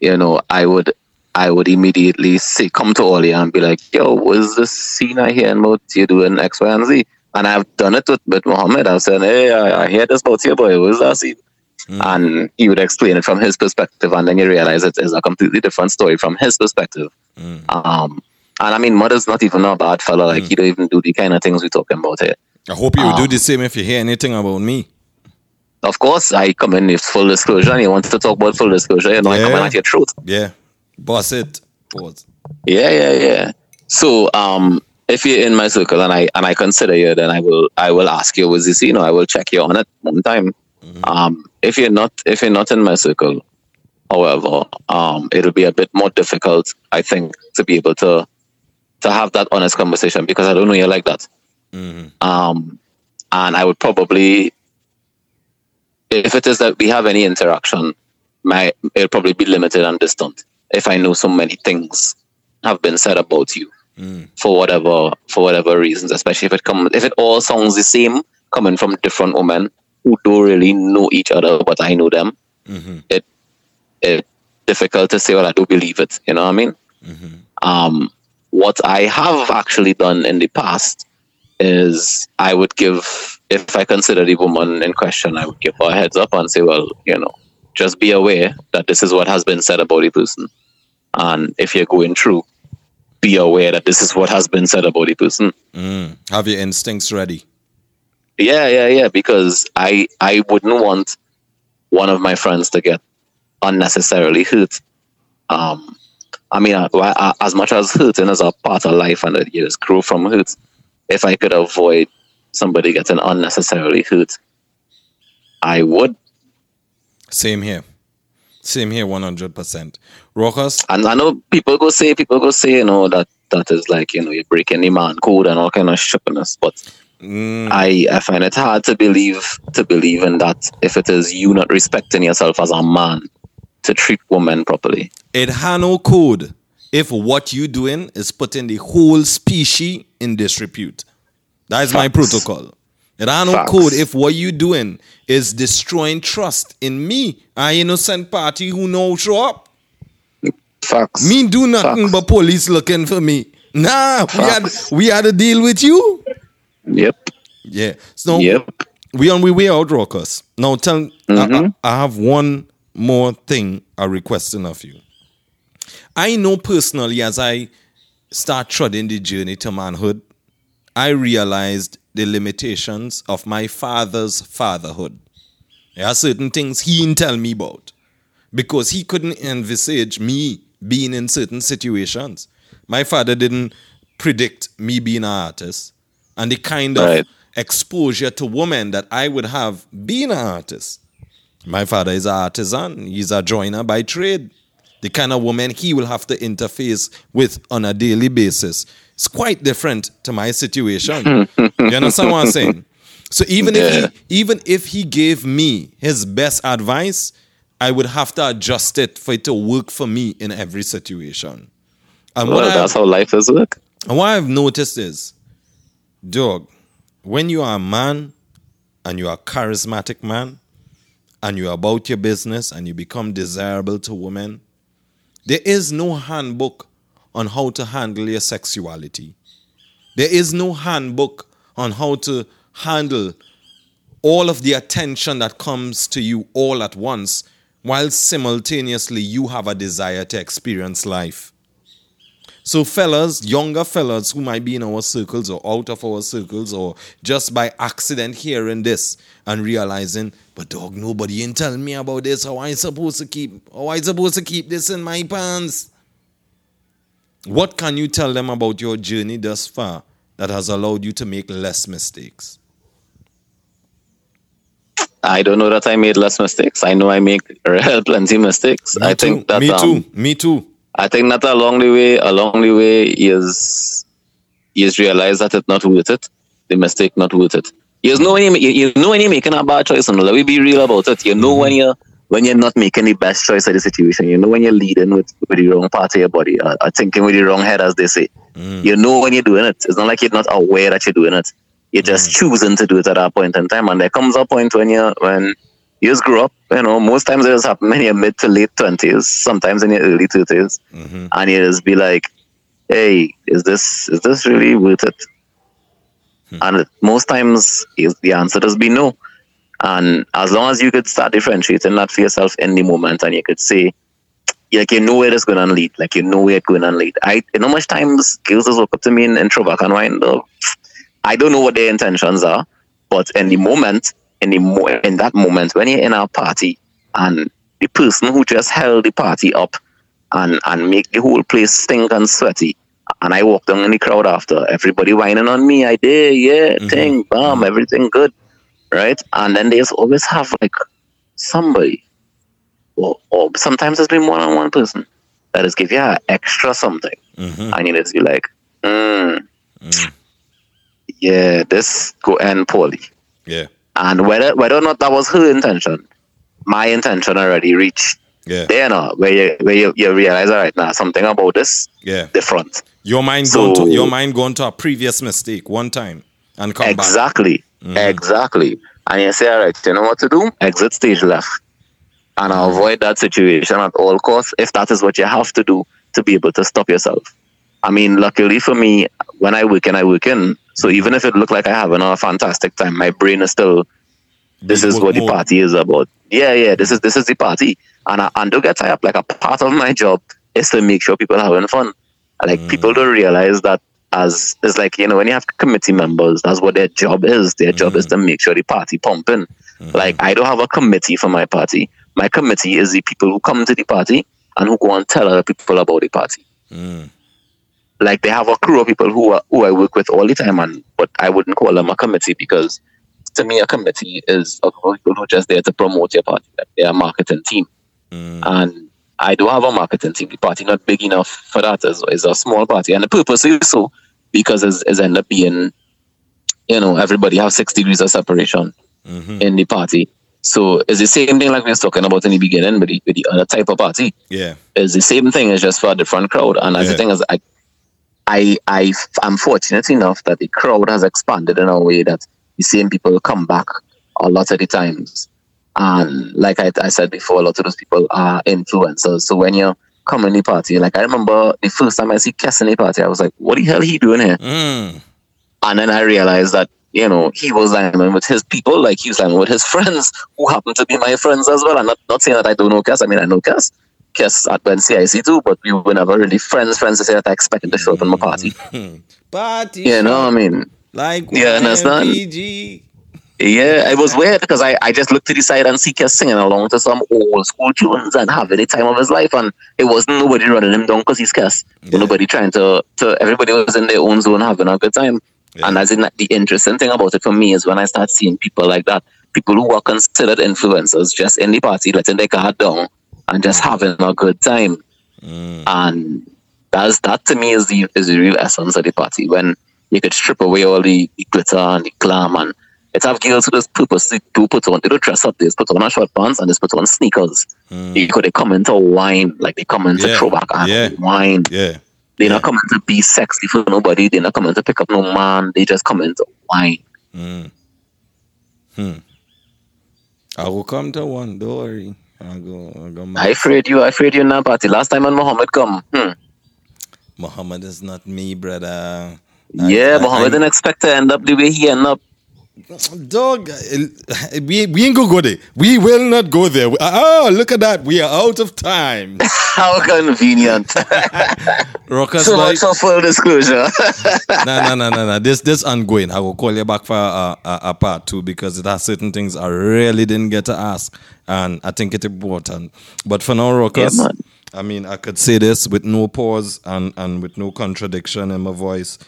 you know, I would I would immediately say come to Ollie and be like, yo, what's this scene I hear about you doing X, Y, and Z? And I've done it with, with Muhammad. I've said, hey, I, I hear this about you, boy. What's that scene? Mm. And he would explain it from his perspective, and then you realize it is a completely different story from his perspective. Mm. Um, and I mean, Mother's not even a bad fellow. Like, mm. he don't even do the kind of things we're talking about here. I hope you um, do the same if you hear anything about me. Of course, I come in with full disclosure, and you want to talk about full disclosure, you know, yeah. I come in at your truth. Yeah, boss it. Boss. Yeah, yeah, yeah. So, um, if you're in my circle and I and I consider you, then I will I will ask you, was this, you know, I will check you on it one time. Mm-hmm. Um, if you're not if you're not in my circle, however, um, it'll be a bit more difficult, I think, to be able to to have that honest conversation because I don't know you like that. Mm-hmm. Um, and I would probably, if it is that we have any interaction, my it'll probably be limited and distant. If I know so many things have been said about you mm. for whatever for whatever reasons, especially if it comes if it all sounds the same coming from different women who don't really know each other, but I know them. Mm-hmm. It it difficult to say, well, I do believe it. You know what I mean? Mm-hmm. Um, what I have actually done in the past is I would give, if I consider the woman in question, I would give her a heads up and say, well, you know, just be aware that this is what has been said about the person. And if you're going through be aware that this is what has been said about the person. Mm. Have your instincts ready. Yeah, yeah, yeah. Because I I wouldn't want one of my friends to get unnecessarily hurt. Um, I mean, I, I, as much as hurting is a part of life and it is grow from hurt, if I could avoid somebody getting unnecessarily hurt, I would. Same here. Same here, one hundred percent. Rockers. And I know people go say, people go say, you know, that that is like, you know, you're breaking the man code and all kind of shitness. But mm. I I find it hard to believe to believe in that if it is you not respecting yourself as a man to treat women properly. It had no code if what you doing is putting the whole species in disrepute. That is Facts. my protocol. It had no Facts. code if what you doing is destroying trust in me, an innocent party who no show up. Facts. Me do nothing Facts. but police looking for me. Nah, we had we had to deal with you. Yep. Yeah. So yep. we on we way out, Rockers. Now tell mm-hmm. I, I, I have one more thing I'm requesting of you. I know personally as I start treading the journey to manhood, I realized the limitations of my father's fatherhood. There are certain things he didn't tell me about because he couldn't envisage me being in certain situations. My father didn't predict me being an artist and the kind of right. exposure to women that I would have being an artist. My father is an artisan, he's a joiner by trade. The kind of woman he will have to interface with on a daily basis. It's quite different to my situation. you understand what I'm saying? So even yeah. if he, even if he gave me his best advice, I would have to adjust it for it to work for me in every situation. And well, that's how life is work. And what I've noticed is, dog, when you are a man and you are a charismatic man, and you're about your business and you become desirable to women, there is no handbook on how to handle your sexuality. There is no handbook on how to handle all of the attention that comes to you all at once while simultaneously you have a desire to experience life. So, fellas, younger fellas who might be in our circles or out of our circles or just by accident hearing this and realizing, but dog, nobody ain't telling me about this. How I supposed to keep how I supposed to keep this in my pants? What can you tell them about your journey thus far that has allowed you to make less mistakes? I don't know that I made less mistakes. I know I make plenty mistakes. Me I too. think that me too. Um, me too. I think that along the way, along the way, is is realize that it's not worth it. The mistake not worth it. You know when you, you know when you're making a bad choice, and let me be real about it. You know mm-hmm. when you're when you're not making the best choice of the situation. You know when you're leading with, with the wrong part of your body, or, or thinking with the wrong head, as they say. Mm. You know when you're doing it. It's not like you're not aware that you're doing it. You're just mm. choosing to do it at that point in time. And there comes a point when you when you just grow up. You know, most times it just happen in your mid to late twenties, sometimes in your early 30s mm-hmm. and you just be like, "Hey, is this is this really worth it?" Hmm. And most times, the answer does be no. And as long as you could start differentiating that for yourself in the moment, and you could say, like you know where it's going to lead, like you know where it's going to lead. I, you know, much times girls just walk up to me in, in Trovac and wind up. I don't know what their intentions are, but in the moment, in the mo- in that moment when you're in a party and the person who just held the party up and and make the whole place stink and sweaty. And I walk down in the crowd after, everybody whining on me. I did, yeah, mm-hmm. thing, bam, mm-hmm. everything good right? And then there's always have like somebody, or, or sometimes it's been more than one person that is give you an extra something, mm-hmm. and you just be like, mm, mm. yeah, this go end poorly. Yeah. And whether whether or not that was her intention, my intention already reached. Yeah. There now, where you where you, you realize all right now something about this yeah different. Your mind so, going to your mind going to a previous mistake one time and come exactly. back. Mm. Exactly. And you say, all right, you know what to do? Exit stage left. And mm. avoid that situation at all costs if that is what you have to do to be able to stop yourself. I mean, luckily for me, when I work in, I work in. So even if it look like I have a fantastic time, my brain is still, this is what the party is about. Yeah, yeah, this is this is the party. And I, and don't get tired. Like a part of my job is to make sure people are having fun. Like people don't realize that as it's like you know when you have committee members, that's what their job is. Their job is to make sure the party pumping. Like I don't have a committee for my party. My committee is the people who come to the party and who go and tell other people about the party. Like they have a crew of people who are, who I work with all the time, and but I wouldn't call them a committee because to me a committee is a group of people who are just there to promote your party. Like they're a marketing team, mm. and I do have a marketing team. The party not big enough for that. It's, it's a small party, and the purpose is so because it's, it's end up being, you know, everybody have six degrees of separation mm-hmm. in the party. So it's the same thing like we was talking about in the beginning with the, with the other type of party. Yeah. It's the same thing. It's just for a different crowd. And as Yeah. the thing is, I, I, I, I'm fortunate enough that the crowd has expanded in a way that the same people come back a lot of the times. And like I, I said before, a lot of those people are influencers. So when you come in the party, like I remember the first time I see Kes in the party, I was like, what the hell he doing here? Mm. And then I realized that, you know, he was lining with his people, like he was lining with his friends, who happen to be my friends as well. I'm not, not saying that I don't know Kes. I mean, I know Kes. Kes at Ben CIC too, but we were never really friends, friends to say that I expected to show up in my party. Party. You know, what I mean, Like Yeah, understand? Yeah, it was weird because I, I just looked to the side and see Kes singing along to some old school tunes and having the time of his life. And it wasn't nobody running him down because he's Kes. Yeah. Nobody trying to, to, everybody was in their own zone having a good time. Yeah. And as in the interesting thing about it for me is when I start seeing people like that, people who are considered influencers just in the party, letting their guard down and just having a good time. Mm. And that's that to me is the is the real essence of the party when you could strip away all the, the glitter and the glam and it have girls who just purposely do put on they don't dress up, they just put on a short pants and just put on sneakers. You could they come into wine, like they come into Yeah. throwback and Yeah. wine. Yeah. They're not coming to be sexy for nobody. They're not coming to pick up no man. They just come into wine. Mm. Hmm. I will come to one. Don't worry. I'll go. I'll go. I afraid you. I afraid you that party. Last time when Muhammad come, hmm. Muhammad is not me, brother. yeah, I- Muhammad I- didn't expect to end up the way he end up. Dog, we, we ain't gonna go there. We will not go there. Oh, look at that. We are out of time. How convenient. Rockers so like, much for full disclosure. no, no, no, no, no. This, this ongoing. I will call you back for a, a, a part two because it has certain things I really didn't get to ask, and I think it's important. But for now, Rockers, Yeah. I mean, I could say this with no pause and, and with no contradiction in my voice.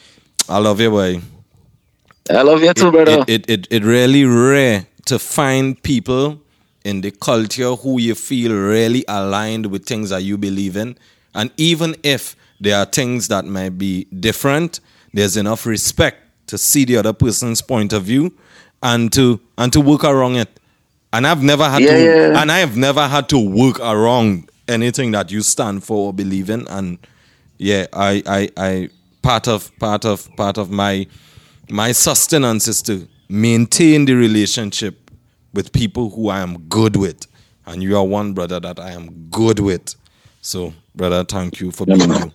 I love you, boy. I love you too, brother. it, it, it, it really rare to find people in the culture who you feel really aligned with things that you believe in. And even if there are things that might be different, there's enough respect to see the other person's point of view and to and to work around it. And I've never had Yeah, to yeah. and I have never had to work around anything that you stand for or believe in. And yeah, I I, I part of part of part of my my sustenance is to maintain the relationship with people who I am good with. And you are one brother that I am good with. So, brother, thank you for being you.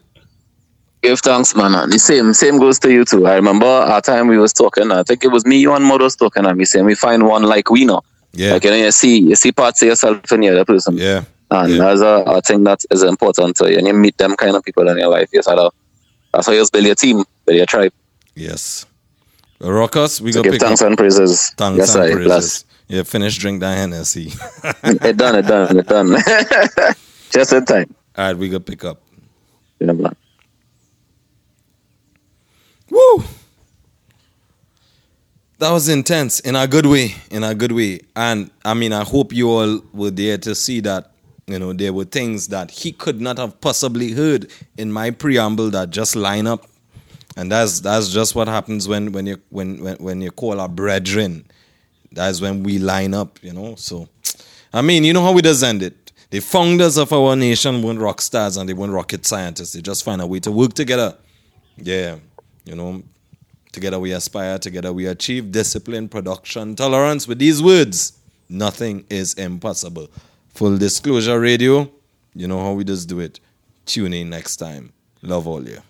Give thanks, man. And the same, same goes to you too. I remember our time we was talking. I think it was me, you, and Mod was talking, and we saying we find one like we know. Yeah. Like you know, you see, you see parts of yourself in the other person. Yeah. And Yeah. that's a, thing that is important to you. And you meet them kind of people in your life. Yes, I know. That's how you build your team, build your tribe. Yes. Rockers, we So go give thanks up. and praises. Thanks yes, and I praises. bless. Yeah, finish drink that Hennessy. it done, it done, it done. Just in time. All right, we go pick up. Man. Woo! That was intense in a good way, in a good way. And I mean, I hope you all were there to see that, you know, there were things that he could not have possibly heard in my preamble that just line up. And that's that's just what happens when when you when when, when you call our brethren. That's when we line up, you know. So I mean, you know how we does end it. The founders of our nation weren't rock stars and they weren't rocket scientists. They just find a way to work together. Yeah. You know, together we aspire, together we achieve discipline, production, tolerance. With these words, nothing is impossible. Full disclosure radio, you know how we just do it. Tune in next time. Love all you.